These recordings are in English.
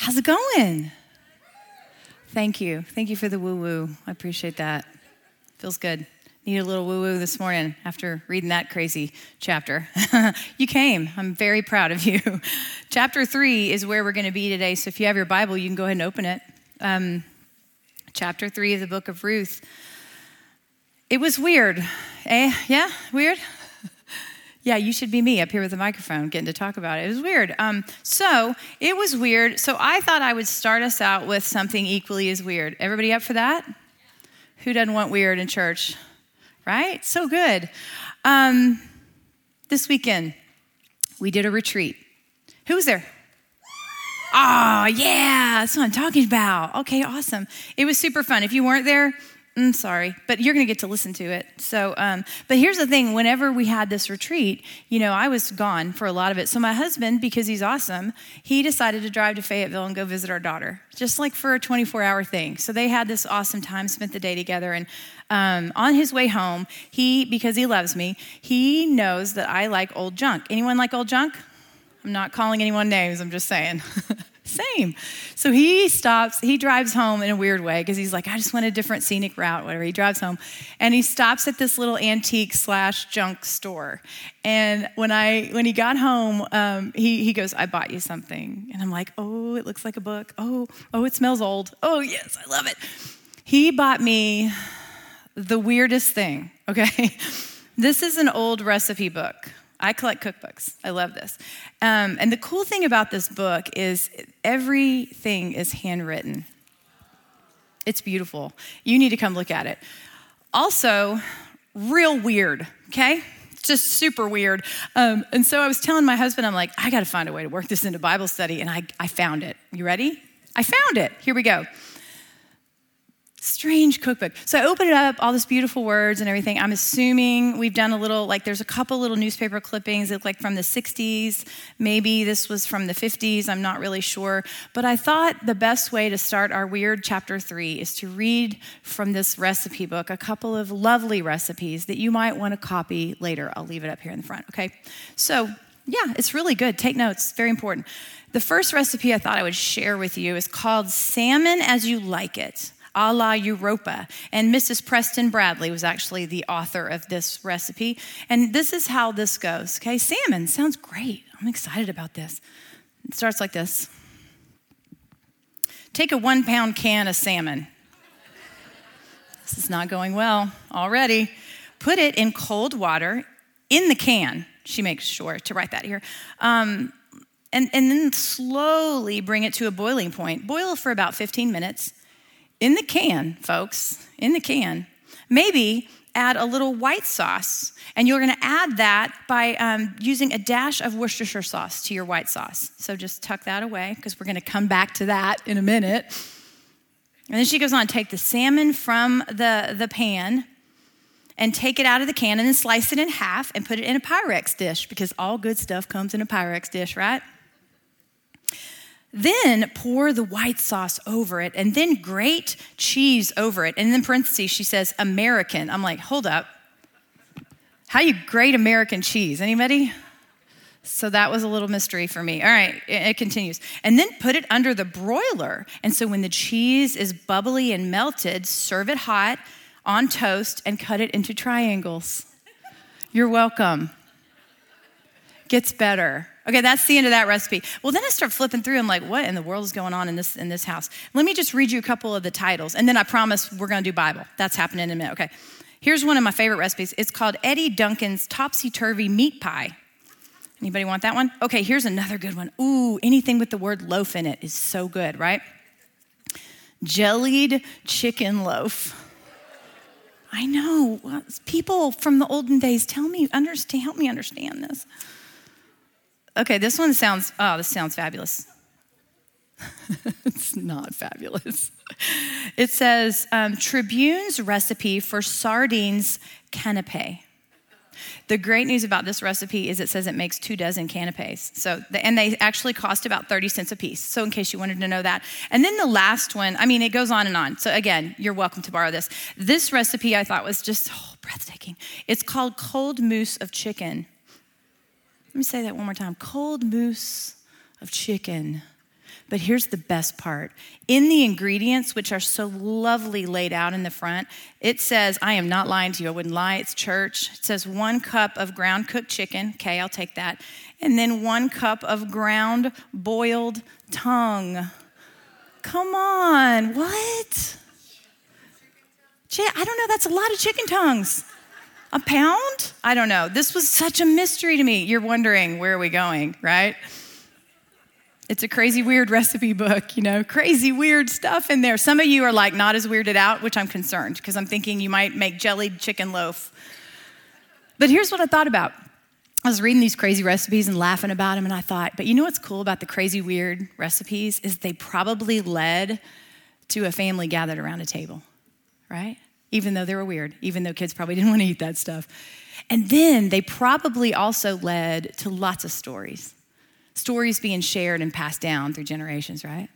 How's it going? Thank you. Thank you for the woo woo. I appreciate that. Feels good. Need a little woo woo this morning after reading that crazy chapter. you came. I'm very proud of you. chapter three is where we're going to be today. So if you have your Bible, you can go ahead and open it. Um, chapter three of the book of Ruth. It was weird. Eh? Yeah? Weird? Yeah, you should be me up here with a microphone getting to talk about it. It was weird. Um, so it was weird. So I thought I would start us out with something equally as weird. Everybody up for that? Who doesn't want weird in church? Right? So good. Um, this weekend, we did a retreat. Who was there? Oh, yeah, that's what I'm talking about. Okay, awesome. It was super fun. If you weren't there, I'm sorry, but you're going to get to listen to it. So, um, but here's the thing: whenever we had this retreat, you know, I was gone for a lot of it. So my husband, because he's awesome, he decided to drive to Fayetteville and go visit our daughter, just like for a 24-hour thing. So they had this awesome time, spent the day together, and um, on his way home, he, because he loves me, he knows that I like old junk. Anyone like old junk? I'm not calling anyone names. I'm just saying. Same. So he stops, he drives home in a weird way because he's like, I just went a different scenic route, whatever. He drives home and he stops at this little antique slash junk store. And when I when he got home, um, he, he goes, I bought you something. And I'm like, oh, it looks like a book. Oh, oh, it smells old. Oh, yes, I love it. He bought me the weirdest thing, okay? This is an old recipe book. I collect cookbooks. I love this. Um, and the cool thing about this book is everything is handwritten. It's beautiful. You need to come look at it. Also, real weird, okay? Just super weird. Um, and so I was telling my husband, I'm like, I got to find a way to work this into Bible study. And I, I found it. You ready? I found it. Here we go strange cookbook. So I open it up, all this beautiful words and everything. I'm assuming we've done a little, like, there's a couple little newspaper clippings that look like from the 60s. Maybe this was from the 50s. I'm not really sure. But I thought the best way to start our weird chapter three is to read from this recipe book a couple of lovely recipes that you might want to copy later. I'll leave it up here in the front, okay? So, yeah, it's really good. Take notes, very important. The first recipe I thought I would share with you is called Salmon as You Like It a la Europa. And Mrs. Preston Bradley was actually the author of this recipe. And this is how this goes. Okay, salmon sounds great. I'm excited about this. It starts like this Take a one pound can of salmon. This is not going well already. Put it in cold water in the can. She makes sure to write that here. Um, and, and then slowly bring it to a boiling point. Boil for about 15 minutes in the can, folks, in the can, maybe add a little white sauce. And you're gonna add that by um, using a dash of Worcestershire sauce to your white sauce. So just tuck that away because we're gonna come back to that in a minute. And then she goes on, take the salmon from the, the pan and take it out of the can and then slice it in half and put it in a Pyrex dish because all good stuff comes in a Pyrex dish, right? Then pour the white sauce over it and then grate cheese over it. And then parentheses, she says American. I'm like, hold up. How you grate American cheese? Anybody? So that was a little mystery for me. All right, it, continues. And then put it under the broiler. And so when the cheese is bubbly and melted, serve it hot on toast and cut it into triangles. You're welcome. Gets better. Okay, that's the end of that recipe. Well, then I start flipping through. I'm like, what in the world is going on in this in this house? Let me just read you a couple of the titles, and then I promise we're going to do Bible. That's happening in a minute. Okay, here's one of my favorite recipes. It's called Eddie Duncan's Topsy Turvy Meat Pie. Anybody want that one? Okay, here's another good one. Ooh, anything with the word loaf in it is so good, right? Jellied chicken loaf. I know. People from the olden days, tell me, understand, help me understand this. Okay, this one sounds, oh, this sounds fabulous. it's not fabulous. It says um, Tribune's recipe for sardines canape. The great news about this recipe is it says it makes two dozen canapes. So, and they actually cost about 30 cents a piece. So, in case you wanted to know that. And then the last one, I mean, it goes on and on. So, again, you're welcome to borrow this. This recipe I thought was just oh, breathtaking. It's called cold mousse of chicken let me say that one more time cold mousse of chicken. But here's the best part. In the ingredients, which are so lovely laid out in the front, it says, I am not lying to you. I wouldn't lie. It's church. It says one cup of ground cooked chicken. Okay, I'll take that. And then one cup of ground boiled tongue. Come on. What? I don't know. That's a lot of chicken tongues. A pound? I don't know. This was such a mystery to me. You're wondering, where are we going, right? It's a crazy, weird recipe book, you know, crazy, weird stuff in there. Some of you are like not as weirded out, which I'm concerned because I'm thinking you might make jellied chicken loaf. But here's what I thought about. I was reading these crazy recipes and laughing about them, and I thought, but you know what's cool about the crazy, weird recipes is they probably led to a family gathered around a table, right? Even though they were weird, even though kids probably didn't want to eat that stuff. And then they probably also led to lots of stories stories being shared and passed down through generations, right?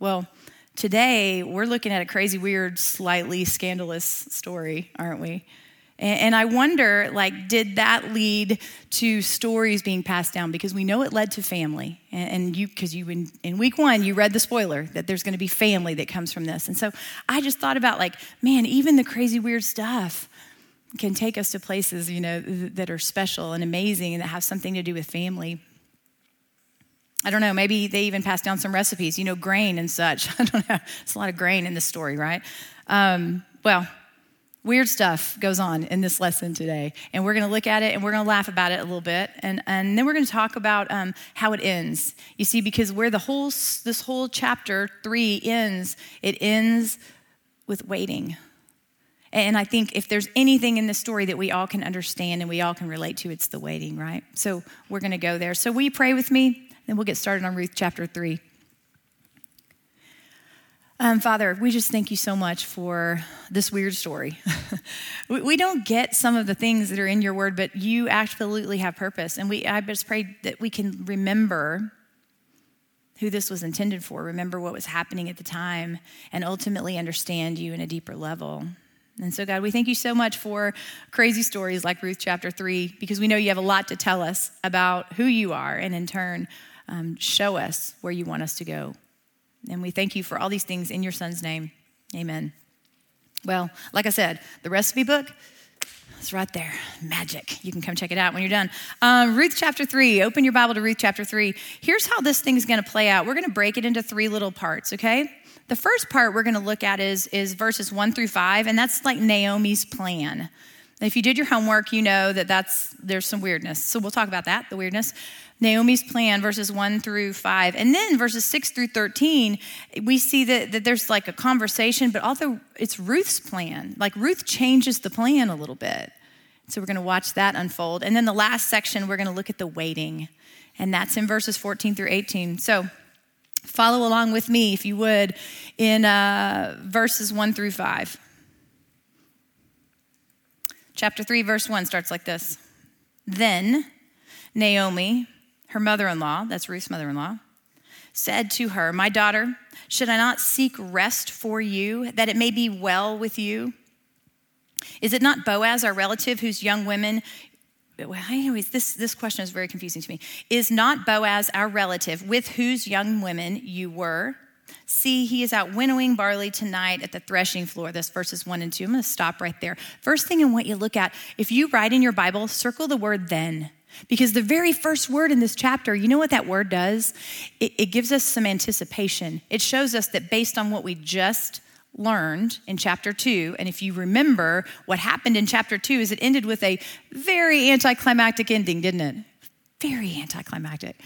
Well, today we're looking at a crazy, weird, slightly scandalous story, aren't we? And I wonder, like, did that lead to stories being passed down? Because we know it led to family. And you, because you, in, in week one, you read the spoiler that there's going to be family that comes from this. And so I just thought about, like, man, even the crazy, weird stuff can take us to places, you know, that are special and amazing and that have something to do with family. I don't know, maybe they even passed down some recipes, you know, grain and such. I don't know. It's a lot of grain in this story, right? Um, well, weird stuff goes on in this lesson today. And we're going to look at it and we're going to laugh about it a little bit. And, and then we're going to talk about um, how it ends. You see, because where the whole, this whole chapter three ends, it ends with waiting. And I think if there's anything in this story that we all can understand and we all can relate to, it's the waiting, right? So we're going to go there. So will you pray with me? Then we'll get started on Ruth chapter 3. Um, Father, we just thank you so much for this weird story. we, we, don't get some of the things that are in your word, but you absolutely have purpose. And we, I just pray that we can remember who this was intended for, remember what was happening at the time, and ultimately understand you in a deeper level. And so, God, we thank you so much for crazy stories like Ruth chapter 3, because we know you have a lot to tell us about who you are, and in turn, um, show us where you want us to go. And we thank you for all these things in your son's name. Amen. Well, like I said, the recipe book, it's right there. Magic. You can come check it out when you're done. Um, Ruth chapter 3. Open your Bible to Ruth chapter 3. Here's how this thing is going to play out. We're going to break it into three little parts, okay? The first part we're going to look at is, is verses 1 through 5, and that's like Naomi's plan. If you did your homework, you know that that's there's some weirdness. So we'll talk about that, the weirdness. Naomi's plan, verses 1 through 5. And then verses 6 through 13, we see that, that there's like a conversation, but also it's Ruth's plan. Like Ruth changes the plan a little bit. So we're going to watch that unfold. And then the last section, we're going to look at the waiting. And that's in verses 14 through 18. So follow along with me, if you would, in uh, verses 1 through 5. Chapter 3, verse 1 starts like this Then Naomi, her mother in law, that's Ruth's mother in law, said to her, My daughter, should I not seek rest for you, that it may be well with you? Is it not Boaz, our relative, whose young women anyways, this, this question is very confusing to me. Is not Boaz our relative with whose young women you were? See, he is out winnowing barley tonight at the threshing floor. This verses one and two. I'm going to stop right there. First thing I want you to look at, if you write in your Bible, circle the word then. Because the very first word in this chapter, you know what that word does? It, it, gives us some anticipation. It shows us that based on what we just learned in chapter two, and if you remember, what happened in chapter two is it ended with a very anticlimactic ending, didn't it? Very anticlimactic.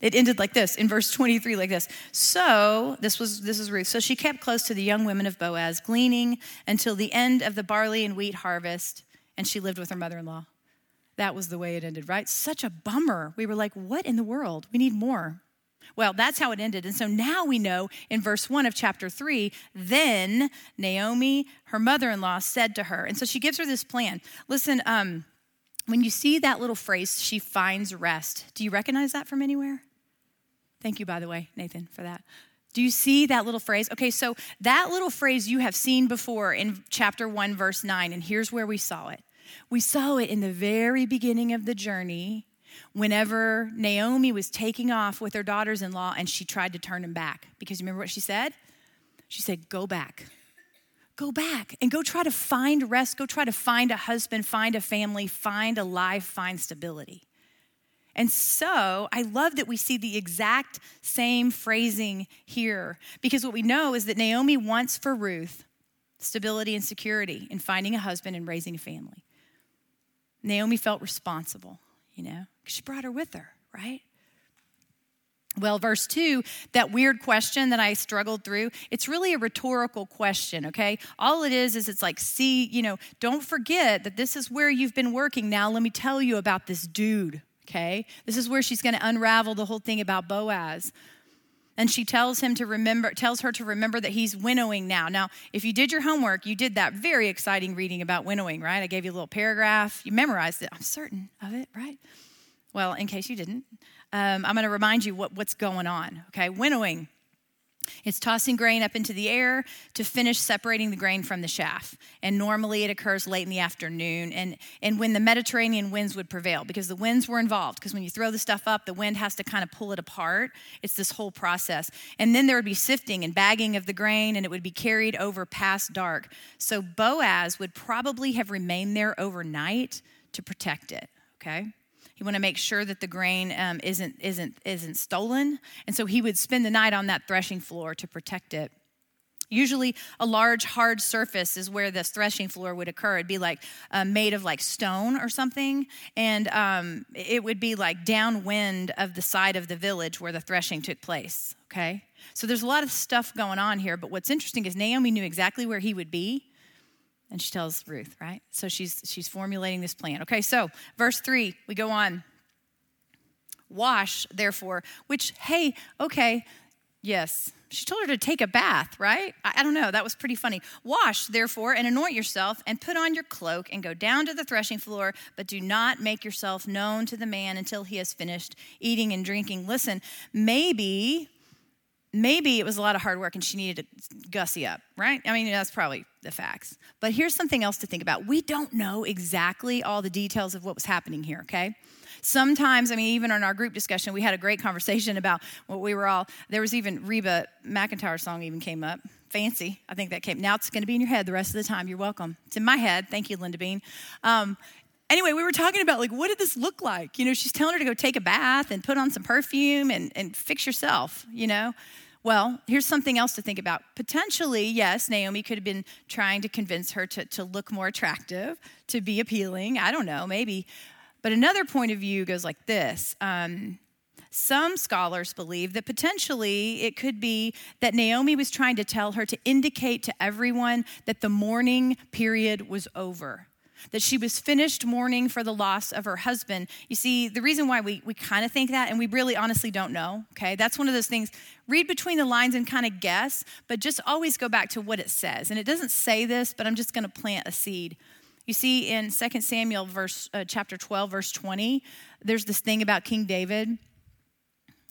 It ended like this in verse 23, like this. So, this was this is Ruth. So she kept close to the young women of Boaz, gleaning until the end of the barley and wheat harvest, and she lived with her mother-in-law that was the way it ended, right? Such a bummer. We were like, what in the world? We need more. Well, that's how it ended. And so now we know in verse 1 of chapter 3, then Naomi, her mother in law, said to her, and so she gives her this plan. Listen, um, when you see that little phrase, she finds rest, do you recognize that from anywhere? Thank you, by the way, Nathan, for that. Do you see that little phrase? Okay, so that little phrase you have seen before in chapter 1, verse 9, and here's where we saw it. We saw it in the very beginning of the journey whenever Naomi was taking off with her daughters in law and she tried to turn him back. Because remember what she said? She said, Go back. Go back and go try to find rest, go try to find a husband, find a family, find a life, find stability. And so I love that we see the exact same phrasing here because what we know is that Naomi wants for Ruth stability and security in finding a husband and raising a family. Naomi felt responsible, you know, she brought her with her, right? Well, verse 2, that weird question that I struggled through, it's really a rhetorical question, okay? All it is is it's like, see, you know, don't forget that this is where you've been working. Now, let me tell you about this dude, okay? This is where she's going to unravel the whole thing about Boaz. And she tells him to remember, tells her to remember that he's winnowing now. Now, if you did your homework, you did that very exciting reading about winnowing, right? I gave you a little paragraph. You memorized it. I'm certain of it, right? Well, in case you didn't, um, I'm going to remind you what, what's going on. Okay, winnowing it's tossing grain up into the air to finish separating the grain from the chaff. And normally it occurs late in the afternoon and, and when the Mediterranean winds would prevail because the winds were involved. Because when you throw the stuff up, the wind has to kind of pull it apart. It's this whole process. And then there would be sifting and bagging of the grain and it would be carried over past dark. So Boaz would probably have remained there overnight to protect it, okay? You want to make sure that the grain um, isn't, isn't, isn't stolen. And so he would spend the night on that threshing floor to protect it. Usually, a large hard surface is where this threshing floor would occur. It'd be like uh, made of like stone or something, and um, it would be like downwind of the side of the village where the threshing took place. Okay, so there's a lot of stuff going on here. But what's interesting is Naomi knew exactly where he would be, and she tells Ruth, right? So she's she's formulating this plan. Okay, so verse 3, we go on. Wash, therefore, which hey, okay, yes. She told her to take a bath, right? I, I don't know, that was pretty funny. Wash, therefore, and anoint yourself and put on your cloak and go down to the threshing floor, but do not make yourself known to the man until he has finished eating and drinking. Listen, maybe maybe it was a lot of hard work and she needed to gussy up, right? I mean, that's probably the facts. But here's something else to think about. We don't know exactly all the details of what was happening here, okay? Sometimes, I mean, even in our group discussion, we had a great conversation about what we were all, there was even Reba McEntire song even came up. Fancy. I think that came. Now it's going to be in your head the rest of the time. You're welcome. It's in my head. Thank you, Linda Bean. Um, anyway, we were talking about like, what did this look like? You know, she's telling her to go take a bath and put on some perfume and, and fix yourself, you know? Well, here's something else to think about. Potentially, yes, Naomi could have been trying to convince her to, to look more attractive, to be appealing. I don't know, maybe. But another point of view goes like this. Um, some scholars believe that potentially it could be that Naomi was trying to tell her to indicate to everyone that the mourning period was over that she was finished mourning for the loss of her husband. You see, the reason why we, we kind of think that, and we really honestly don't know, okay? That's one of those things. Read between the lines and kind of guess, but just always go back to what it says. And it doesn't say this, but I'm just going to plant a seed. You see, in 2 Samuel, verse, uh, chapter 12, verse 20, there's this thing about King David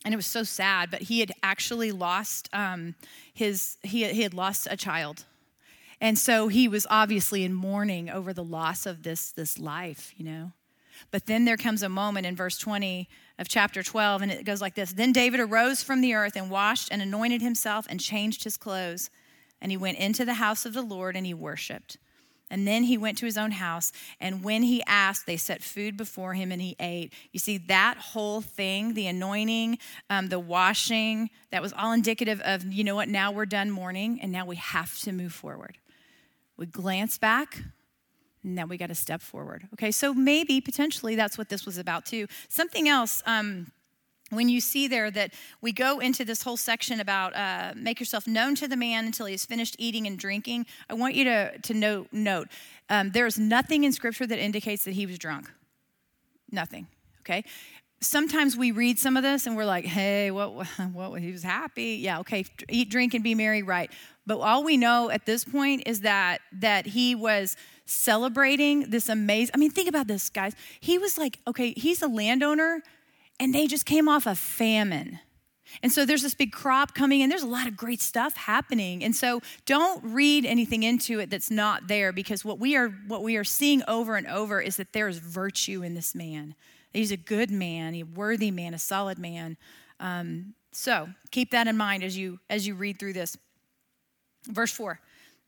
and it was so sad but he had actually lost um, his he, he had lost a child and so he was obviously in mourning over the loss of this, this life, you know. But then there comes a moment in verse 20 of chapter 12, and it goes like this Then David arose from the earth and washed and anointed himself and changed his clothes. And he went into the house of the Lord and he worshiped. And then he went to his own house. And when he asked, they set food before him and he ate. You see, that whole thing, the anointing, um, the washing, that was all indicative of, you know what, now we're done mourning and now we have to move forward. We glance back, and then we got to step forward. Okay, so maybe potentially that's what this was about too. Something else. Um, when you see there that we go into this whole section about uh, make yourself known to the man until he has finished eating and drinking, I want you to, to note, note um, there's nothing in Scripture that indicates that he was drunk. Nothing. Okay? Sometimes we read some of this and we're like, hey, what, what, he was happy. Yeah, okay, eat, drink, and be merry, right. But all we know at this point is that that he was celebrating this amazing. I mean, think about this, guys. He was like, okay, he's a landowner, and they just came off a famine. And so there's this big crop coming and there's a lot of great stuff happening. And so don't read anything into it that's not there because what we are what we are seeing over and over is that there is virtue in this man. He's a good man, a worthy man, a solid man. Um, so keep that in mind as you as you read through this. Verse four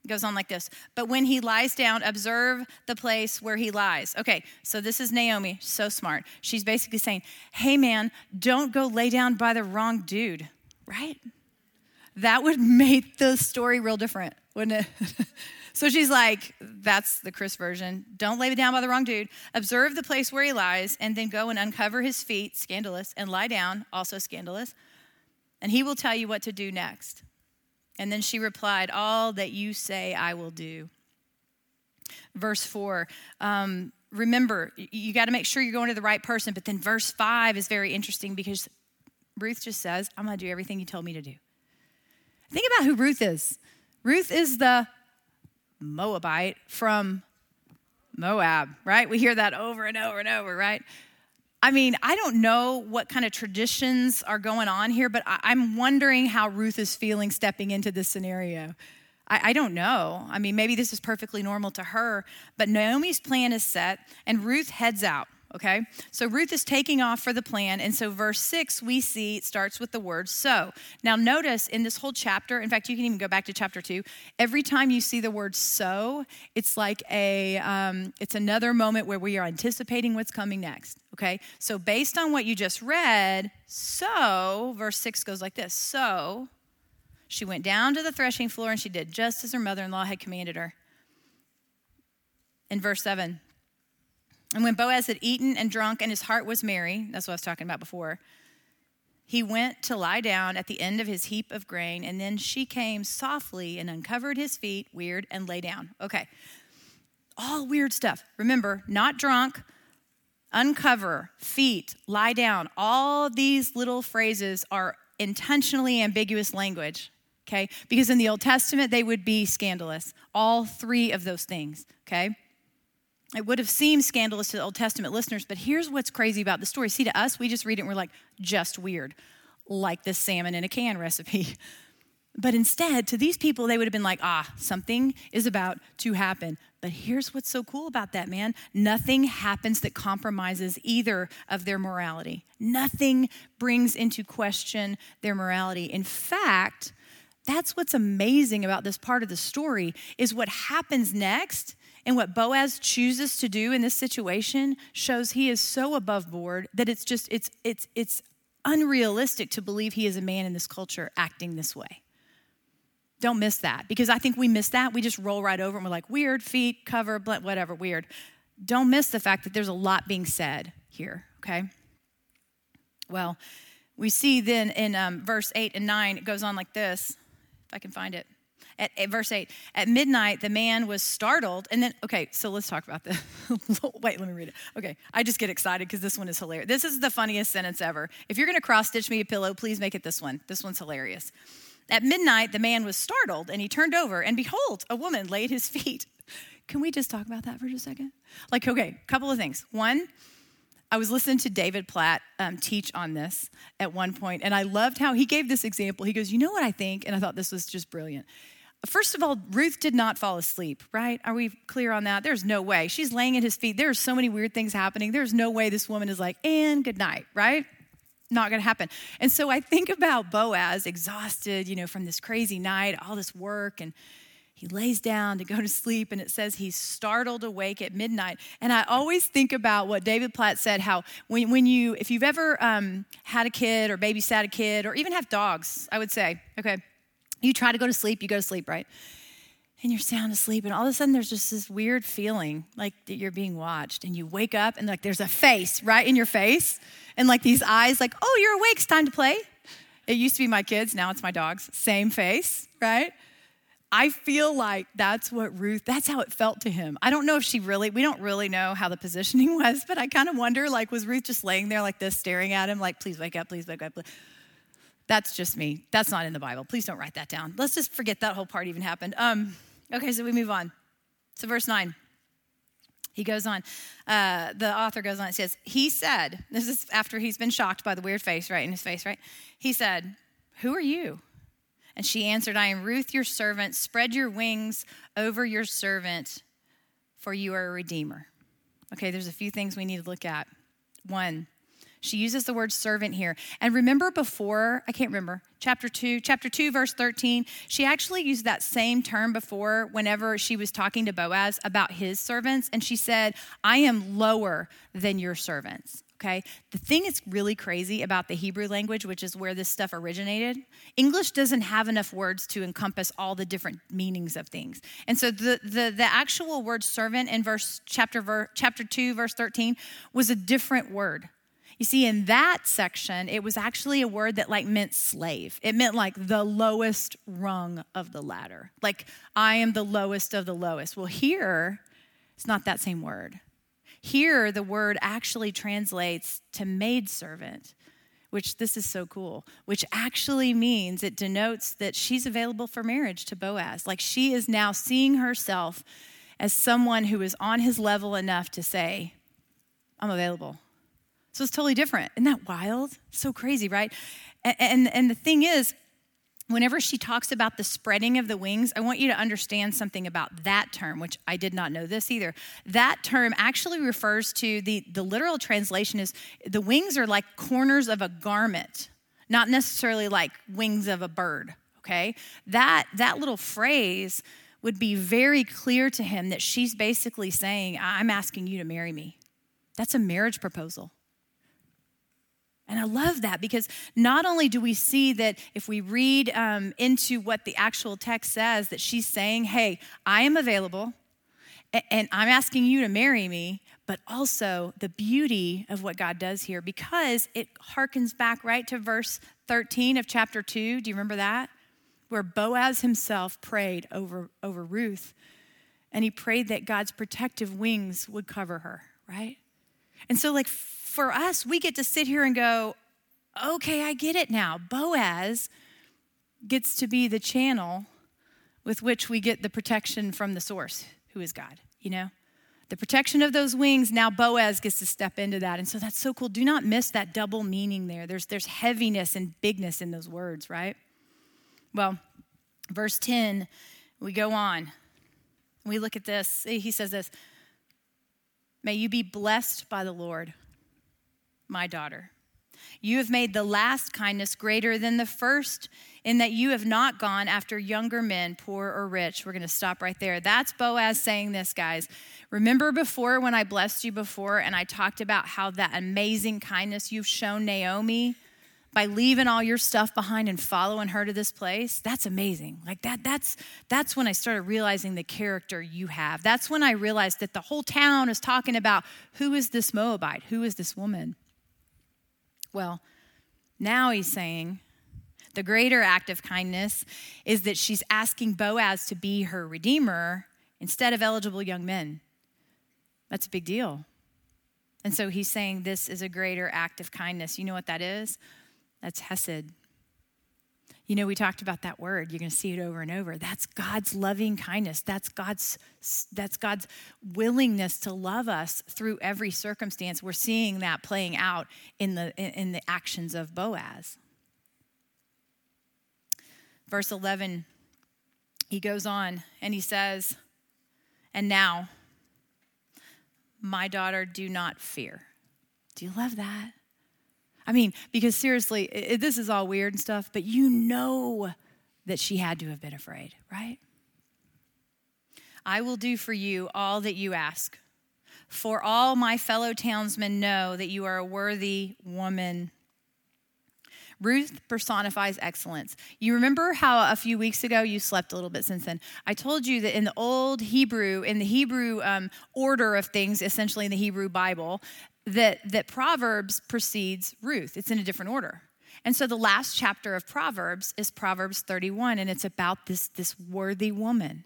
goes on like this. But when he lies down observe the place where he lies. Okay so this is naomi so smart. She's basically saying hey man don't go lay down by the wrong dude. Right? That would make the story real different wouldn't it so she's like that's the chris version don't lay down by the wrong dude observe the place where he lies and then go and uncover his feet scandalous and lie down also scandalous and he will tell you what to do next and then she replied, All that you say, I will do. Verse 4. Um, remember, you got to make sure you're going to the right person. But then verse 5 is very interesting because Ruth just says, I'm going to do everything you told me to do. Think about who Ruth is. Ruth is the Moabite from Moab, right? We hear that over and over and over, right? I mean, I don't know what kind of traditions are going on here, but I, am wondering how Ruth is feeling stepping into this scenario. I, I don't know. I mean, maybe this is perfectly normal to her, but Naomi's plan is set, and Ruth heads out okay? So Ruth is taking off for the plan. And so, verse six, we see it starts with the word so. Now, notice in this whole chapter, in fact, you can even go back to chapter two. Every time you see the word so, it's like a, um, it's another moment where we are anticipating what's coming next, okay? So, based on what you just read, so, verse six goes like this So, she went down to the threshing floor and she did just as her mother in law had commanded her. In verse 7, and when Boaz had eaten and drunk and his heart was merry, that's what I was talking about before, he went to lie down at the end of his heap of grain, and then she came softly and uncovered his feet, weird, and lay down. Okay. All weird stuff. Remember, not drunk, uncover, feet, lie down. All these little phrases are intentionally ambiguous language, okay? Because in the Old Testament, they would be scandalous. All three of those things, okay? It would have seemed scandalous to the Old Testament listeners, but here's what's crazy about the story. See, to us, we just read it and we're like, just weird, like this salmon in a can recipe. But instead, to these people, they would have been like, ah, something is about to happen. But here's what's so cool about that, man. Nothing happens that compromises either of their morality. Nothing brings into question their morality. In fact, that's what's amazing about this part of the story is what happens next and what Boaz chooses to do in this situation shows he is so above board that it's just it's it's it's unrealistic to believe he is a man in this culture acting this way. Don't miss that because I think we miss that. We just roll right over and we're like, weird, feet, cover, whatever, weird. Don't miss the fact that there's a lot being said here, okay? Well, we see then in um, verse 8 and 9, it goes on like this, if I can find it at, at, verse 8 at midnight the man was startled and then okay so let's talk about this. Wait let me read it. Okay i just get excited because this one is hilarious. This is the funniest sentence ever. If you're going to cross stitch me a pillow please make it this one. This one's hilarious. At midnight the man was startled and he turned over and behold a woman at his feet. Can we just talk about that for just a second? Like okay couple of things. One I was listening to David Platt um, teach on this at one point, and I loved how he gave this example. He goes, You know what I think? And I thought this was just brilliant. First of all, Ruth did not fall asleep, right? Are we clear on that? There's no way. She's laying at his feet. There's so many weird things happening. There's no way this woman is like, and good night, right? Not gonna happen. And so I think about Boaz, exhausted, you know, from this crazy night, all this work, and he lays down to go to sleep, and it says he's startled awake at midnight. And I always think about what David Platt said how when, when you, if you've ever um, had a kid or babysat a kid or even have dogs, I would say, okay, you try to go to sleep, you go to sleep, right? And you're sound asleep, and all of a sudden there's just this weird feeling like that you're being watched. And you wake up, and like there's a face right in your face, and like these eyes, like, oh, you're awake, it's time to play. It used to be my kids, now it's my dogs. Same face, right? I feel like that's what Ruth, that's how it felt to him. I don't know if she really, we don't really know how the positioning was, but I kind of wonder like, was Ruth just laying there like this, staring at him, like, please wake up, please wake up. Please. That's just me. That's not in the Bible. Please don't write that down. Let's just forget that whole part even happened. Um, okay, so we move on. So, verse 9. He goes on, uh, the author goes on, it says, He said, this is after he's been shocked by the weird face, right, in his face, right? He said, Who are you? And she answered, I am Ruth, your servant. Spread your wings over your servant, for you are a redeemer. Okay, there's a few things we need to look at. 1. She uses the word servant here. And remember before, I can't remember, chapter 2, chapter 2, verse 13, she actually used that same term before whenever she was talking to Boaz about his servants. And she said, I am lower than your servants. Okay. The thing that's really crazy about the Hebrew language, which is where this stuff originated, English doesn't have enough words to encompass all the different meanings of things. And so the, the, the actual word servant in verse chapter, ver, chapter 2, verse 13, was a different word. You see, in that section, it was actually a word that like meant slave. It meant like the lowest rung of the ladder. Like, I am the lowest of the lowest. Well, here, it's not that same word. Here, the word actually translates to maidservant, which this is so cool, which actually means it denotes that she's available for marriage to Boaz. Like, she is now seeing herself as someone who is on his level enough to say, I'm available. So it's totally different. Isn't that wild? So crazy, right? And, and, and the thing is, whenever she talks about the spreading of the wings, I want you to understand something about that term, which I did not know this either. That term actually refers to the, the literal translation is the wings are like corners of a garment, not necessarily like wings of a bird, okay? That, that little phrase would be very clear to him that she's basically saying, I'm asking you to marry me. That's a marriage proposal. And I love that because not only do we see that if we read um, into what the actual text says, that she's saying, Hey, I am available and I'm asking you to marry me, but also the beauty of what God does here because it harkens back right to verse 13 of chapter 2. Do you remember that? Where Boaz himself prayed over, over Ruth and he prayed that God's protective wings would cover her, right? And so, like, for us, we get to sit here and go, okay, I get it now. Boaz gets to be the channel with which we get the protection from the source, who is God, you know? The protection of those wings, now Boaz gets to step into that. And so that's so cool. Do not miss that double meaning there. There's, there's heaviness and bigness in those words, right? Well, verse 10, we go on. We look at this. He says this May you be blessed by the Lord my daughter. You have made the last kindness greater than the first, in that you have not gone after younger men, poor or rich. We're going to stop right there. That's Boaz saying this, guys. Remember before when I blessed you before and I talked about how that amazing kindness you've shown Naomi by leaving all your stuff behind and following her to this place? That's amazing. Like that that's that's when I started realizing the character you have. That's when I realized that the whole town is talking about who is this Moabite? Who is this woman? Well, now he's saying the greater act of kindness is that she's asking Boaz to be her redeemer instead of eligible young men. That's a big deal. And so he's saying this is a greater act of kindness. You know what that is? That's Hesed. You know, we talked about that word. You're going to see it over and over. That's God's loving kindness. That's God's that's God's willingness to love us through every circumstance. We're seeing that playing out in the in the actions of Boaz. Verse 11 he goes on and he says, "And now, my daughter, do not fear." Do you love that? I mean, because seriously, it, this is all weird and stuff, but you know that she had to have been afraid, right? I will do for you all that you ask. For all my fellow townsmen know that you are a worthy woman. Ruth personifies excellence. You remember how a few weeks ago you slept a little bit since then? I told you that in the old Hebrew, in the Hebrew um, order of things, essentially in the Hebrew Bible, that, that Proverbs precedes Ruth. It's in a different order. And so the last chapter of Proverbs is Proverbs 31, and it's about this, this worthy woman.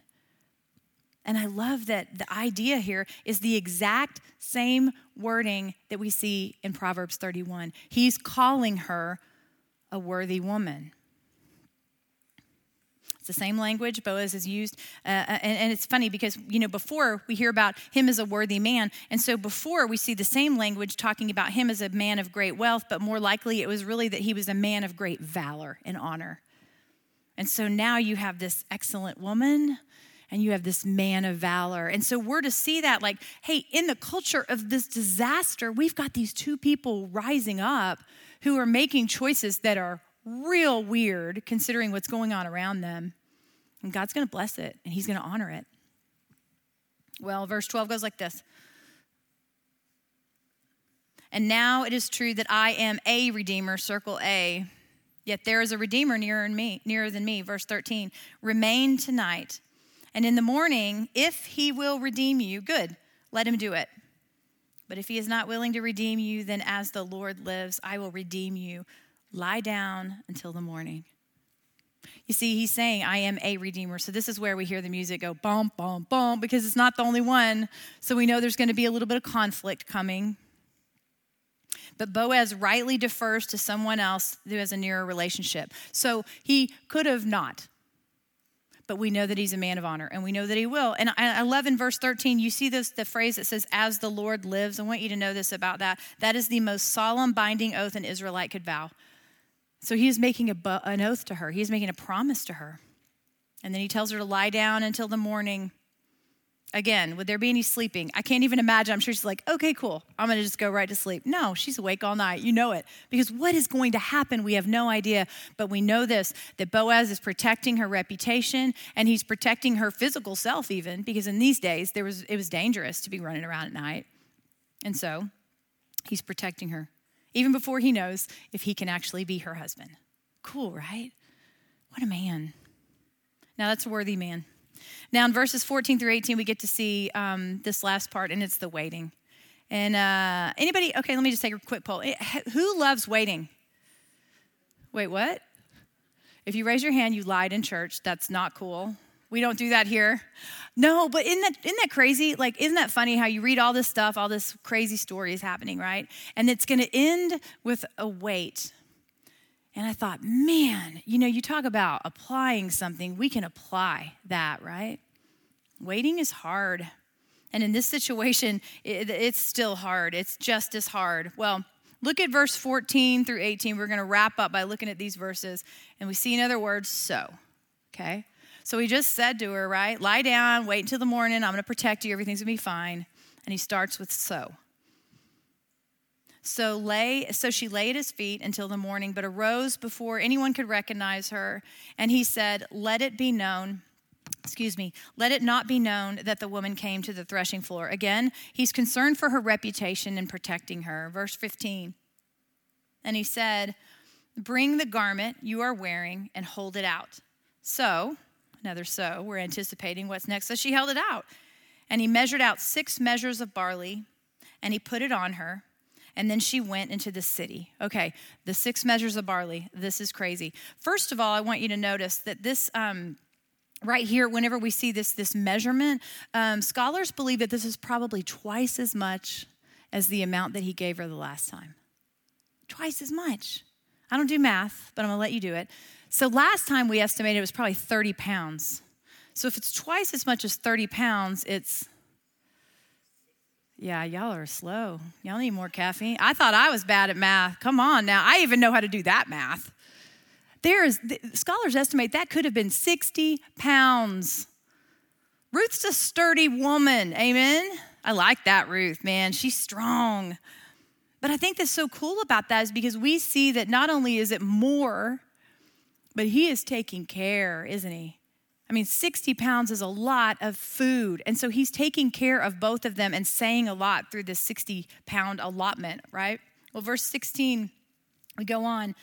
And I love that the idea here is the exact same wording that we see in Proverbs 31. He's calling her a worthy woman the same language Boaz has used. Uh, uh, and, and it's funny because, you know, before we hear about him as a worthy man. And so before we see the same language talking about him as a man of great wealth, but more likely it was really that he was a man of great valor and honor. And so now you have this excellent woman. and you have this man of valor. And so we're to see that, like, hey, in the culture of this disaster, we've got these two people rising up who are making choices that are real weird considering what's going on around them. And God's going to bless it and He's going to honor it. Well, verse 12 goes like this. And now it is true that I am a redeemer, circle A. Yet there is a redeemer nearer, me, nearer than me. Verse 13. Remain tonight. And in the morning, if he will redeem you, good, let him do it. But if he is not willing to redeem you, then as the Lord lives, I will redeem you. Lie down until the morning. You see, he's saying, I am a redeemer. So this is where we hear the music go bum, bum, bum, because it's not the only one. So we know there's going to be a little bit of conflict coming. But Boaz rightly defers to someone else who has a nearer relationship. So he could have not. But we know that he's a man of honor and we know that he will. And I love in verse 13, you see this the phrase that says, as the Lord lives. I want you to know this about that. That is the most solemn binding oath an Israelite could vow. So he is making a, an oath to her, he's making a promise to her. And then he tells her to lie down until the morning. Again, would there be any sleeping? I can't even imagine. I'm sure she's like, okay, cool. I'm going to just go right to sleep. No, she's awake all night. You know it. Because what is going to happen, we have no idea. But we know this that Boaz is protecting her reputation and he's protecting her physical self, even because in these days, there was, it was dangerous to be running around at night. And so he's protecting her even before he knows if he can actually be her husband. Cool, right? What a man. Now, that's a worthy man. Now, in verses 14 through 18, we get to see um, this last part, and it's the waiting. And uh, anybody, okay, let me just take a quick poll. Eh, who loves waiting? Wait, what? If you raise your hand, you lied in church. That's not cool. We don't do that here. No, but isn't that, isn't that crazy? Like, isn't that funny how you read all this stuff, all this crazy story is happening, right? And it's going to end with a wait. And I thought, man, you know, you talk about applying something, we can apply that, right? Waiting is hard. And in this situation, it, it's still hard. It's just as hard. Well, look at verse 14 through 18. We're going to wrap up by looking at these verses. And we see in other words, so. Okay? So he just said to her, right? Lie down, wait until the morning. I'm to protect you. Everything's to be fine. And he starts with so. So lay so she lay at his feet until the morning, but arose before anyone could recognize her, and he said, "Let it be known excuse me, let it not be known that the woman came to the threshing floor. Again, he's concerned for her reputation and protecting her. Verse 15. And he said, Bring the garment you are wearing and hold it out. So, another so, we're anticipating what's next. So she held it out. And he measured out six measures of barley and he put it on her and then she went into the city. Okay, the six measures of barley. This is crazy. First of all, I want you to notice that this. Um, right here whenever we see this this measurement um, scholars believe that this is probably twice as much as the amount that he gave her the last time twice as much i don't do math but i'm going to let you do it so last time we estimated it was probably 30 pounds so if it's twice as much as 30 pounds it's yeah, y'all are slow. Y'all need more caffeine. I thought I was bad at math. Come on now. I even know how to do that math. There is, the scholars estimate that could have been 60 pounds. Ruth's a sturdy woman. Amen. I like that, Ruth, man. She's strong. But I think that's so cool about that is because we see that not only is it more, but he is taking care, isn't he? I mean, 60 pounds is a lot of food. And so he's taking care of both of them and saying a lot through this 60 pound allotment, right? Well, verse 16, we go on.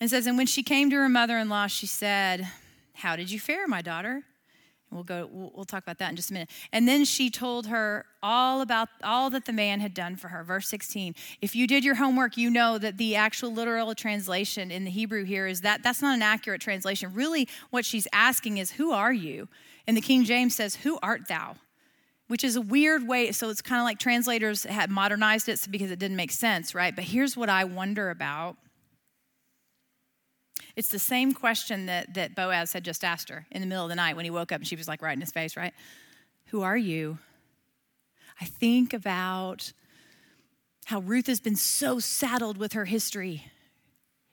and says, And when she came to her mother in law, she said, How did you fare, my daughter? We'll go. We'll, talk about that in just a minute. And then she told her all about all that the man had done for her. Verse 16. If you did your homework, you know that the actual literal translation in the Hebrew here is that that's not an accurate translation. Really, what she's asking is, "Who are you?" And the King James says, "Who art thou?" Which is a weird way. So it's kind of like translators had modernized it because it didn't make sense, right? But here's what I wonder about it's the same question that, that Boaz had just asked her in the middle of the night when he woke up and she was like right in his face, right? Who are you? I think about how Ruth has been so saddled with her history.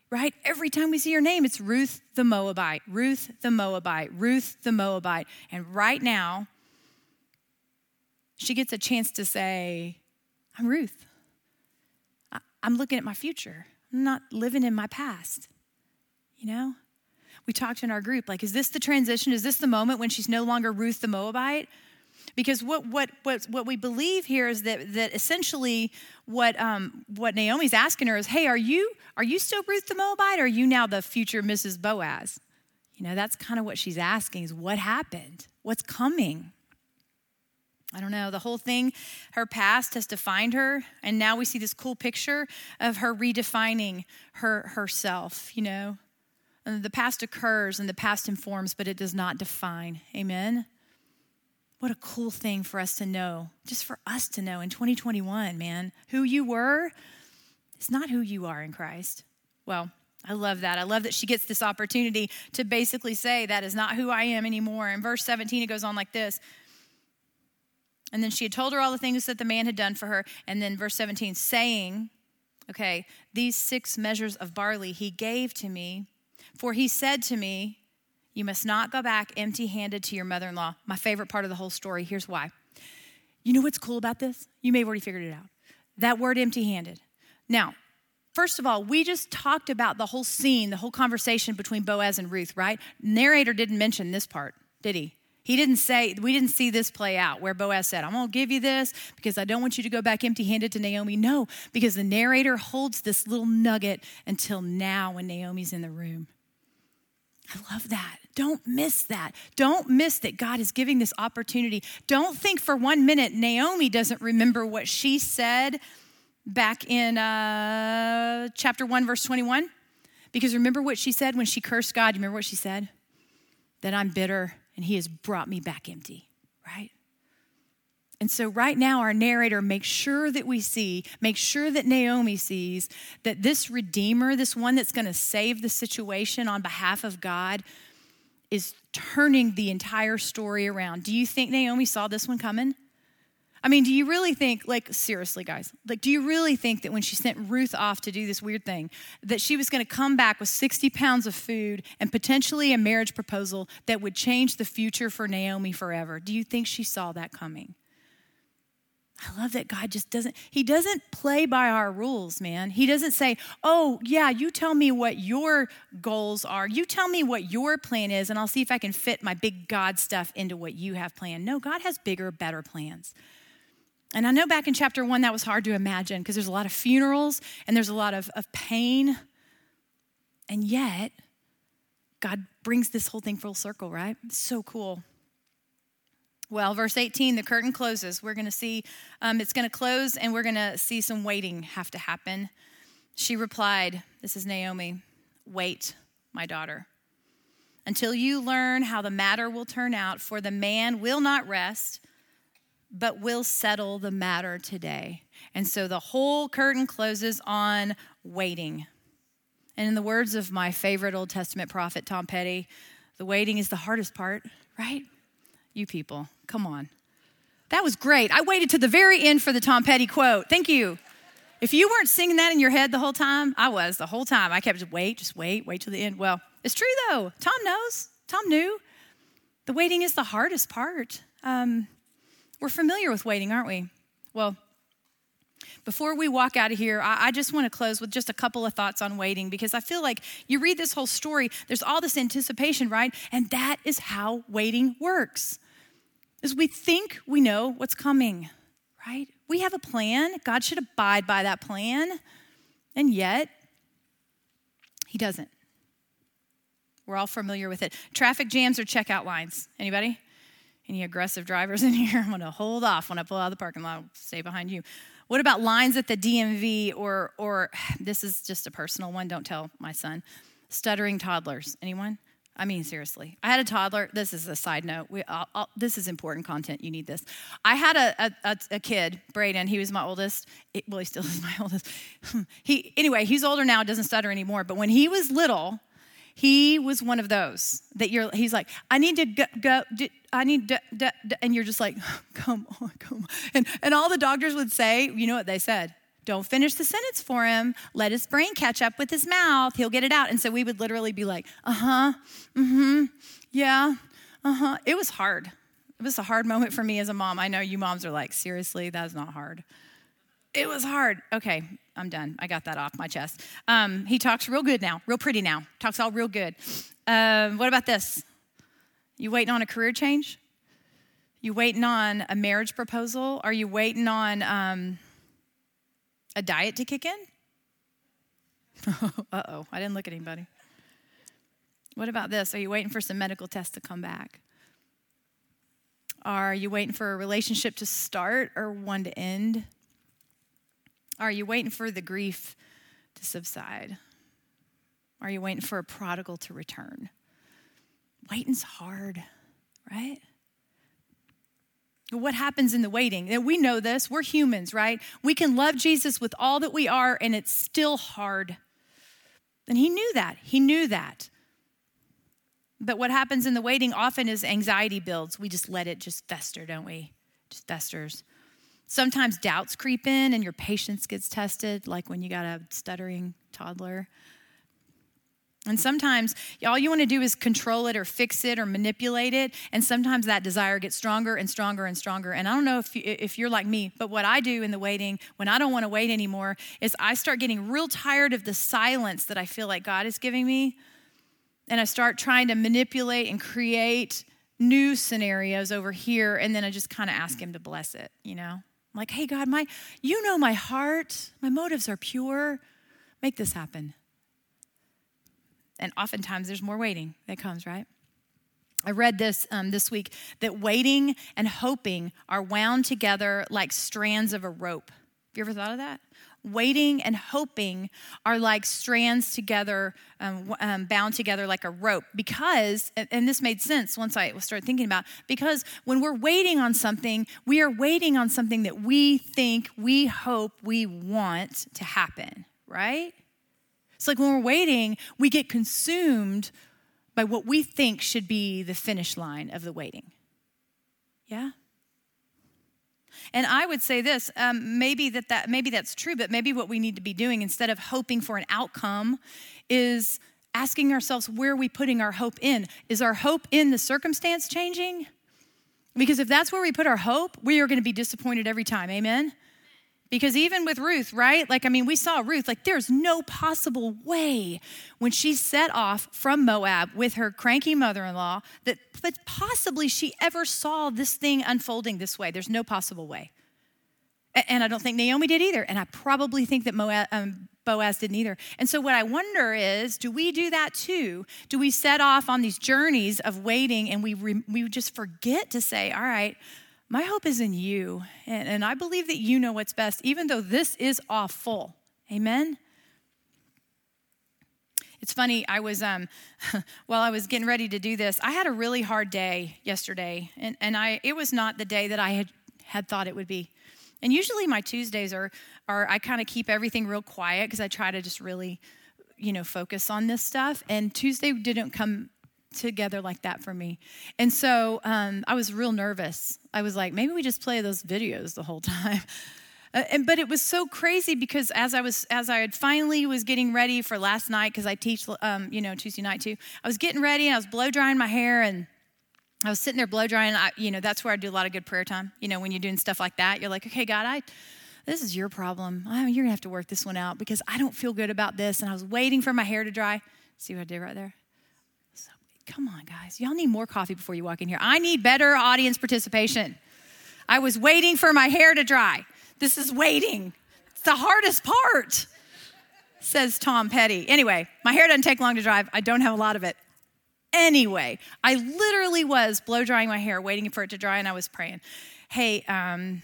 right? Every time we see her name, it's Ruth the Moabite, Ruth the Moabite, Ruth the Moabite. And right now, she gets a chance to say, I'm Ruth. I'm looking at my future. I'm not living in my past. You know? We talked in our group, like, is this the transition? Is this the moment when she's no longer Ruth the Moabite? Because what, what, what, what we believe here is that, that essentially what, um, what Naomi's asking her is, hey, are you, are you still Ruth the Moabite are you now the future Mrs. Boaz? You know, that's kind of what she's asking is what happened? What's coming? I don't know, the whole thing, her past has defined her. And now we see this cool picture of her redefining her herself, you know. The past occurs and the past informs, but it does not define. Amen. What a cool thing for us to know, just for us to know in 2021, man. Who you were is not who you are in Christ. Well, I love that. I love that she gets this opportunity to basically say, That is not who I am anymore. In verse 17, it goes on like this and then she had told her all the things that the man had done for her. And then verse 17, saying, okay, these six measures of barley he gave to me, for he said to me, You must not go back empty handed to your mother in law. My favorite part of the whole story. Here's why. You know what's cool about this? You may have already figured it out. That word empty handed. Now, first of all, we just talked about the whole scene, the whole conversation between Boaz and Ruth, right? Narrator didn't mention this part, did he? He didn't say, we didn't see this play out where Boaz said, I'm going to give you this because I don't want you to go back empty handed to Naomi. No, because the narrator holds this little nugget until now when Naomi's in the room. I love that. Don't miss that. Don't miss that God is giving this opportunity. Don't think for one minute Naomi doesn't remember what she said back in uh, chapter 1, verse 21. Because remember what she said when she cursed God? You remember what she said? That I'm bitter and he has brought me back empty, right? And so, right now, our narrator makes sure that we see, makes sure that Naomi sees that this Redeemer, this one that's going to save the situation on behalf of God, is turning the entire story around. Do you think Naomi saw this one coming? I mean, do you really think, like, seriously, guys, like, do you really think that when she sent Ruth off to do this weird thing, that she was going to come back with 60 pounds of food and potentially a marriage proposal that would change the future for Naomi forever? Do you think she saw that coming? I love that God just doesn't, He doesn't play by our rules, man. He doesn't say, oh, yeah, you tell me what your goals are. You tell me what your plan is, and I'll see if I can fit my big God stuff into what you have planned. No, God has bigger, better plans. And I know back in chapter one that was hard to imagine because there's a lot of funerals and there's a lot of, of pain. And yet, God brings this whole thing full circle, right? It's so cool. Well, verse 18, the curtain closes. We're going to see, um, it's going to close, and we're going to see some waiting have to happen. She replied, This is Naomi, wait, my daughter, until you learn how the matter will turn out, for the man will not rest but we'll settle the matter today. And so the whole curtain closes on waiting. And in the words of my favorite Old Testament prophet, Tom Petty, the waiting is the hardest part, right? You people, come on. That was great. I waited to the very end for the Tom Petty quote. Thank you. If you weren't singing that in your head the whole time, I was the whole time. I kept just wait, just wait, wait till the end. Well, it's true though. Tom knows. Tom knew. The waiting is the hardest part. Um, we're familiar with waiting, aren't we? Well, before we walk out of here, I, just want to close with just a couple of thoughts on waiting because I feel like you read this whole story, there's all this anticipation, right? And that is how waiting works. Is we think we know what's coming, right? We have a plan. God should abide by that plan. And yet, he doesn't. We're all familiar with it. Traffic jams or checkout lines. Anybody? Any aggressive drivers in here? I'm going to hold off when I pull out of the parking lot. I'll stay behind you. What about lines at the DMV or or this is just a personal one, don't tell my son. Stuttering toddlers. Anyone? I mean, seriously. I had a toddler. This is a side note. We, I'll, I'll, this is important content. You need this. I had a, a, a kid, Braden. He was my oldest. It, well, he still is my oldest. he anyway. He's older now. Doesn't stutter anymore. But when he was little, he was one of those that you're, he's like, I need to go, go I need, to, and you're just like, come on, come on. And, and all the doctors would say, you know what they said? Don't finish the sentence for him. Let his brain catch up with his mouth. He'll get it out. And so we would literally be like, uh huh, mm hmm, yeah, uh huh. It was hard. It was a hard moment for me as a mom. I know you moms are like, seriously, that's not hard. It was hard. Okay, I'm done. I got that off my chest. Um, he talks real good now, real pretty now. Talks all real good. Um, what about this? You waiting on a career change? You waiting on a marriage proposal? Are you waiting on um, a diet to kick in? uh oh, I didn't look at anybody. What about this? Are you waiting for some medical tests to come back? Are you waiting for a relationship to start or one to end? Are you waiting for the grief to subside? Are you waiting for a prodigal to return? Waiting's hard, right? What happens in the waiting? We know this. We're humans, right? We can love Jesus with all that we are, and it's still hard. And he knew that. He knew that. But what happens in the waiting often is anxiety builds. We just let it just fester, don't we? Just festers. Sometimes doubts creep in and your patience gets tested, like when you got a stuttering toddler. And sometimes all you want to do is control it or fix it or manipulate it. And sometimes that desire gets stronger and stronger and stronger. And I don't know if, you, if you're like me, but what I do in the waiting, when I don't want to wait anymore, is I start getting real tired of the silence that I feel like God is giving me. And I start trying to manipulate and create new scenarios over here. And then I just kind of ask Him to bless it, you know? I'm like, hey, God, my, you know my heart. My motives are pure. Make this happen. And oftentimes there's more waiting that comes, right? I read this um, this week that waiting and hoping are wound together like strands of a rope. Have you ever thought of that? Waiting and hoping are like strands together, um, um, bound together like a rope. Because, and this made sense once I started thinking about, because when we're waiting on something, we are waiting on something that we think, we hope, we want to happen, right? It's like when we're waiting, we get consumed by what we think should be the finish line of the waiting. Yeah? And I would say this: um, maybe that, that maybe that's true, but maybe what we need to be doing instead of hoping for an outcome is asking ourselves where are we putting our hope in? Is our hope in the circumstance changing? Because if that's where we put our hope, we are going to be disappointed every time. Amen. Because even with Ruth, right? Like, I mean, we saw Ruth, like, there's no possible way when she set off from Moab with her cranky mother in law that, that possibly she ever saw this thing unfolding this way. There's no possible way. And I don't think Naomi did either. And I probably think that Moab, um, Boaz didn't either. And so, what I wonder is do we do that too? Do we set off on these journeys of waiting and we, re- we just forget to say, all right, my hope is in you. And, and I believe that you know what's best, even though this is awful. Amen? It's funny, I was, um, while I was getting ready to do this, I had a really hard day yesterday. And, and I, it was not the day that I had, had thought it would be. And usually my Tuesdays are, are I kind of keep everything real quiet because I try to just really, you know, focus on this stuff. And Tuesday didn't come together like that for me. And so um, I was real nervous. I was like, maybe we just play those videos the whole time. Uh, and but it was so crazy because as I was as I had finally was getting ready for last night because I teach um, you know Tuesday night too. I was getting ready and I was blow drying my hair and I was sitting there blow drying. I, you know that's where I do a lot of good prayer time. You know when you're doing stuff like that, you're like, okay, God, I this is your problem. I you're gonna have to work this one out because I don't feel good about this. And I was waiting for my hair to dry. See what I did right there? Come on, guys. Y'all need more coffee before you walk in here. I need better audience participation. I was waiting for my hair to dry. This is waiting. It's the hardest part, says Tom Petty. Anyway, my hair doesn't take long to dry. I don't have a lot of it. Anyway, I literally was blow drying my hair, waiting for it to dry, and I was praying, Hey, um,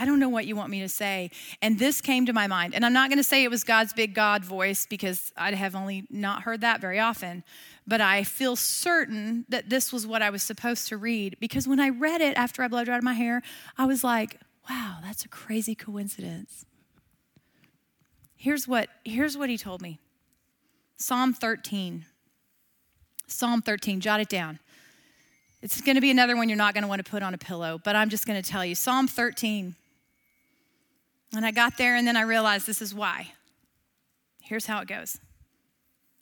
I don't know what you want me to say. And this came to my mind. And I'm not going to say it was God's big God voice because I have only not heard that very often. But I feel certain that this was what I was supposed to read because when I read it after I blow dried my hair, I was like, wow, that's a crazy coincidence. Here's what, here's what he told me Psalm 13. Psalm 13, jot it down. It's going to be another one you're not going to want to put on a pillow, but I'm just going to tell you. Psalm 13 And I got there and then I realized this is why. Here's how it goes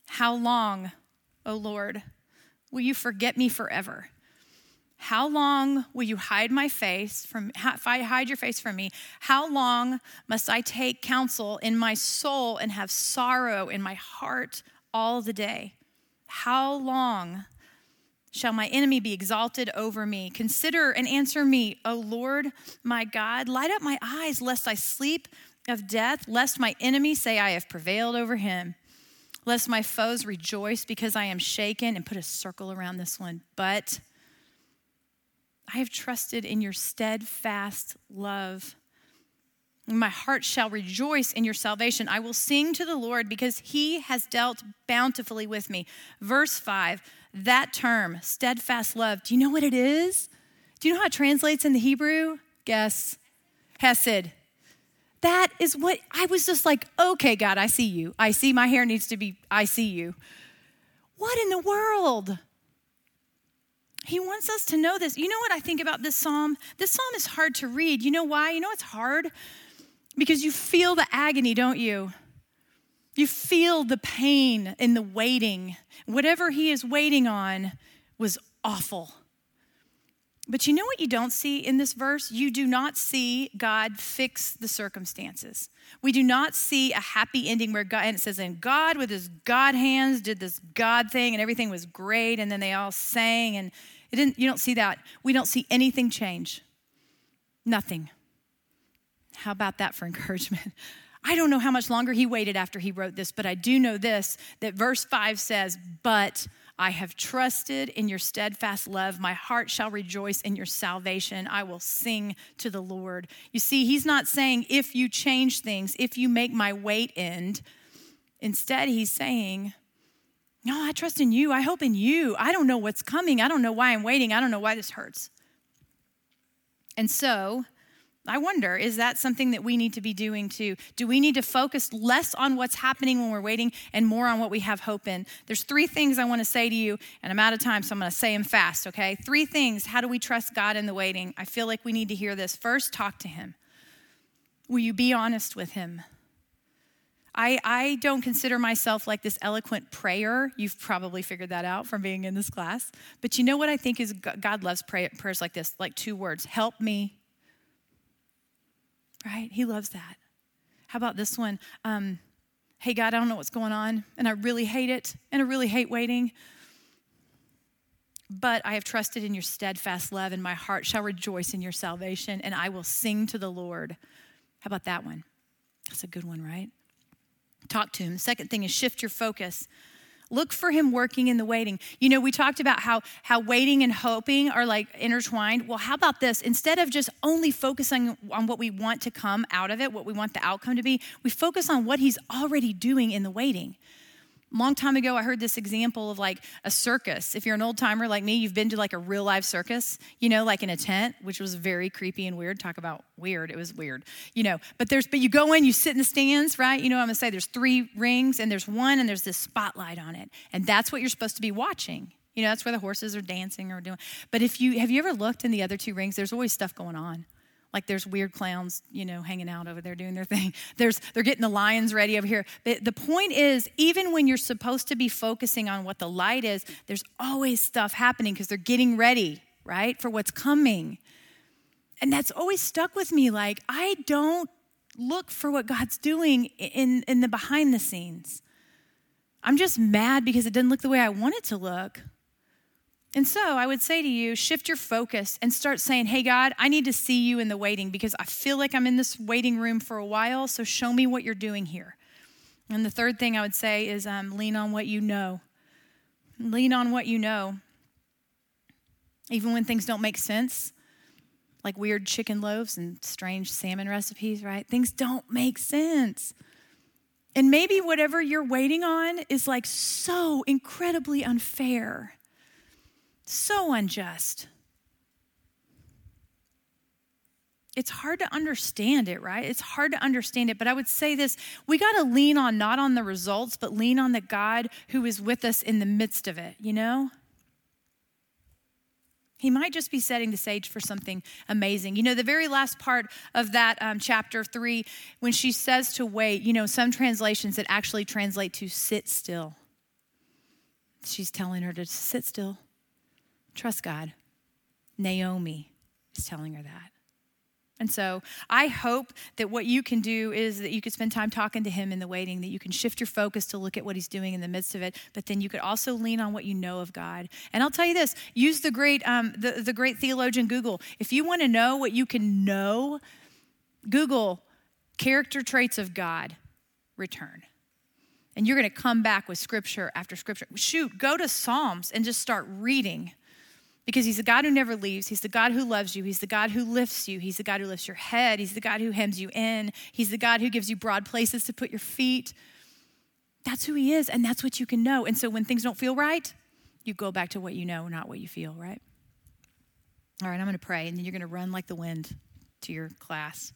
How long, O Lord, will you forget me forever? How long will you hide my face from hide your face from me? How long must I take counsel in my soul and have sorrow in my heart all the day? How long shall my enemy be exalted over me? Consider and answer me, O Lord my God. Light up my eyes, lest I sleep of death, lest my enemy say I have prevailed over him, lest my foes rejoice because I am shaken, and put a circle around this one. But I have trusted in your steadfast love. My heart shall rejoice in your salvation. I will sing to the Lord because he has dealt bountifully with me. Verse 5, that term, steadfast love, do you know what it is? Do you know how it translates in the Hebrew? Guess. Hesed. That is what I was just like, okay, God, I see you. I see my hair needs to be, I see you. What in the world? He wants us to know this. You know what I think about this psalm? This psalm is hard to read. You know why? You know it's hard? Because you feel the agony, don't you? You feel the pain in the waiting. Whatever he is waiting on was awful. But you know what you don't see in this verse? You do not see God fix the circumstances. We do not see a happy ending where God, and it says, and God with his God hands did this God thing and everything was great. And then they all sang and it didn't, you don't see that. We don't see anything change. Nothing. How about that for encouragement? I don't know how much longer he waited after he wrote this, but I do know this that verse 5 says, But I have trusted in your steadfast love. My heart shall rejoice in your salvation. I will sing to the Lord. You see, he's not saying, if you change things, if you make my wait end. Instead, he's saying, no, I trust in you. I hope in you. I don't know what's coming. I don't know why I'm waiting. I don't know why this hurts. And so, I wonder, is that something that we need to be doing too? Do we need to focus less on what's happening when we're waiting and more on what we have hope in? There's three things I want to say to you, and I'm out of time, so I'm going to say them fast, okay? Three things. How do we trust God in the waiting? I feel like we need to hear this. First, talk to Him. Will you be honest with Him? I, I don't consider myself like this eloquent prayer. You've probably figured that out from being in this class. But you know what I think is God loves pray, prayers like this, like two words help me right? He loves that. How about this one? Um, hey, God, I don't know what's going on, and I really hate it, and I really hate waiting. But I have trusted in your steadfast love, and my heart shall rejoice in your salvation, and I will sing to the Lord. How about that one? That's a good one, right? Talk to him. The second thing is shift your focus. Look for him working in the waiting. You know, we talked about how how waiting and hoping are like intertwined. Well, how about this? Instead of just only focusing on what we want to come out of it, what we want the outcome to be, we focus on what he's already doing in the waiting long time ago i heard this example of like a circus. If you're an old timer like me you've been to like a real live circus you know like in a tent which was very creepy and weird. Talk about weird. It was weird you know. But there's but you go in you sit in the stands right? You know i'm gonna say? There's three rings and there's one and there's this spotlight on it. And that's what you're supposed to be watching. You know that's where the horses are dancing or doing. But if you have you ever looked in the other two rings? There's always stuff going on like there's weird clowns, you know, hanging out over there doing their thing. There's they're getting the lions ready over here. But the point is, even when you're supposed to be focusing on what the light is, there's always stuff happening because they're getting ready, right, for what's coming. And that's always stuck with me. Like I don't look for what God's doing in, in the behind the scenes. I'm just mad because it didn't look the way I want it to look. And so I would say to you, shift your focus and start saying, Hey, God, I need to see you in the waiting because I feel like I'm in this waiting room for a while, so show me what you're doing here. And the third thing I would say is um, lean on what you know. Lean on what you know. Even when things don't make sense, like weird chicken loaves and strange salmon recipes, right? Things don't make sense. And maybe whatever you're waiting on is like so incredibly unfair so unjust. It's hard to understand it, right? It's hard to understand it. But I would say this we got to lean on not on the results, but lean on the God who is with us in the midst of it, you know? He might just be setting the stage for something amazing. You know, the very last part of that um, chapter three, when she says to wait, you know, some translations that actually translate to sit still. She's telling her to sit still, trust God. Naomi is telling her that. And so I hope that what you can do is that you could spend time talking to him in the waiting, that you can shift your focus to look at what he's doing in the midst of it, but then you could also lean on what you know of God. And I'll tell you this use the great, um, the, the great theologian Google. If you want to know what you can know, Google character traits of God, return. And you're going to come back with scripture after scripture. Shoot, go to Psalms and just start reading because he's the God who never leaves. He's the God who loves you. He's the God who lifts you. He's the God who lifts your head. He's the God who hems you in. He's the God who gives you broad places to put your feet. That's who he is, and that's what you can know. And so when things don't feel right, you go back to what you know, not what you feel, right? All right, I'm going to pray, and then you're going to run like the wind to your class.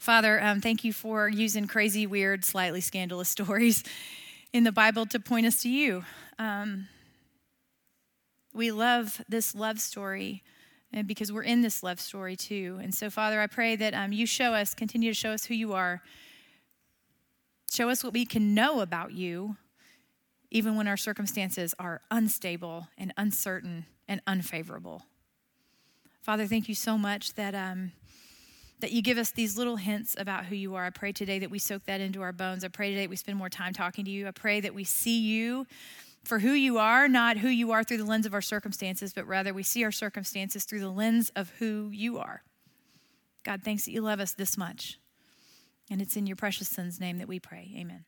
Father, um, thank you for using crazy, weird, slightly scandalous stories in the Bible to point us to you. Um, we love this love story and because we're in this love story too. And so, Father, I pray that um, you show us, continue to show us who you are. Show us what we can know about you, even when our circumstances are unstable and uncertain and unfavorable. Father, thank you so much that. Um, that you give us these little hints about who you are. I pray today that we soak that into our bones. I pray today that we spend more time talking to you. I pray that we see you for who you are, not who you are through the lens of our circumstances, but rather we see our circumstances through the lens of who you are. God, thanks that you love us this much. And it's in your precious Son's name that we pray. Amen.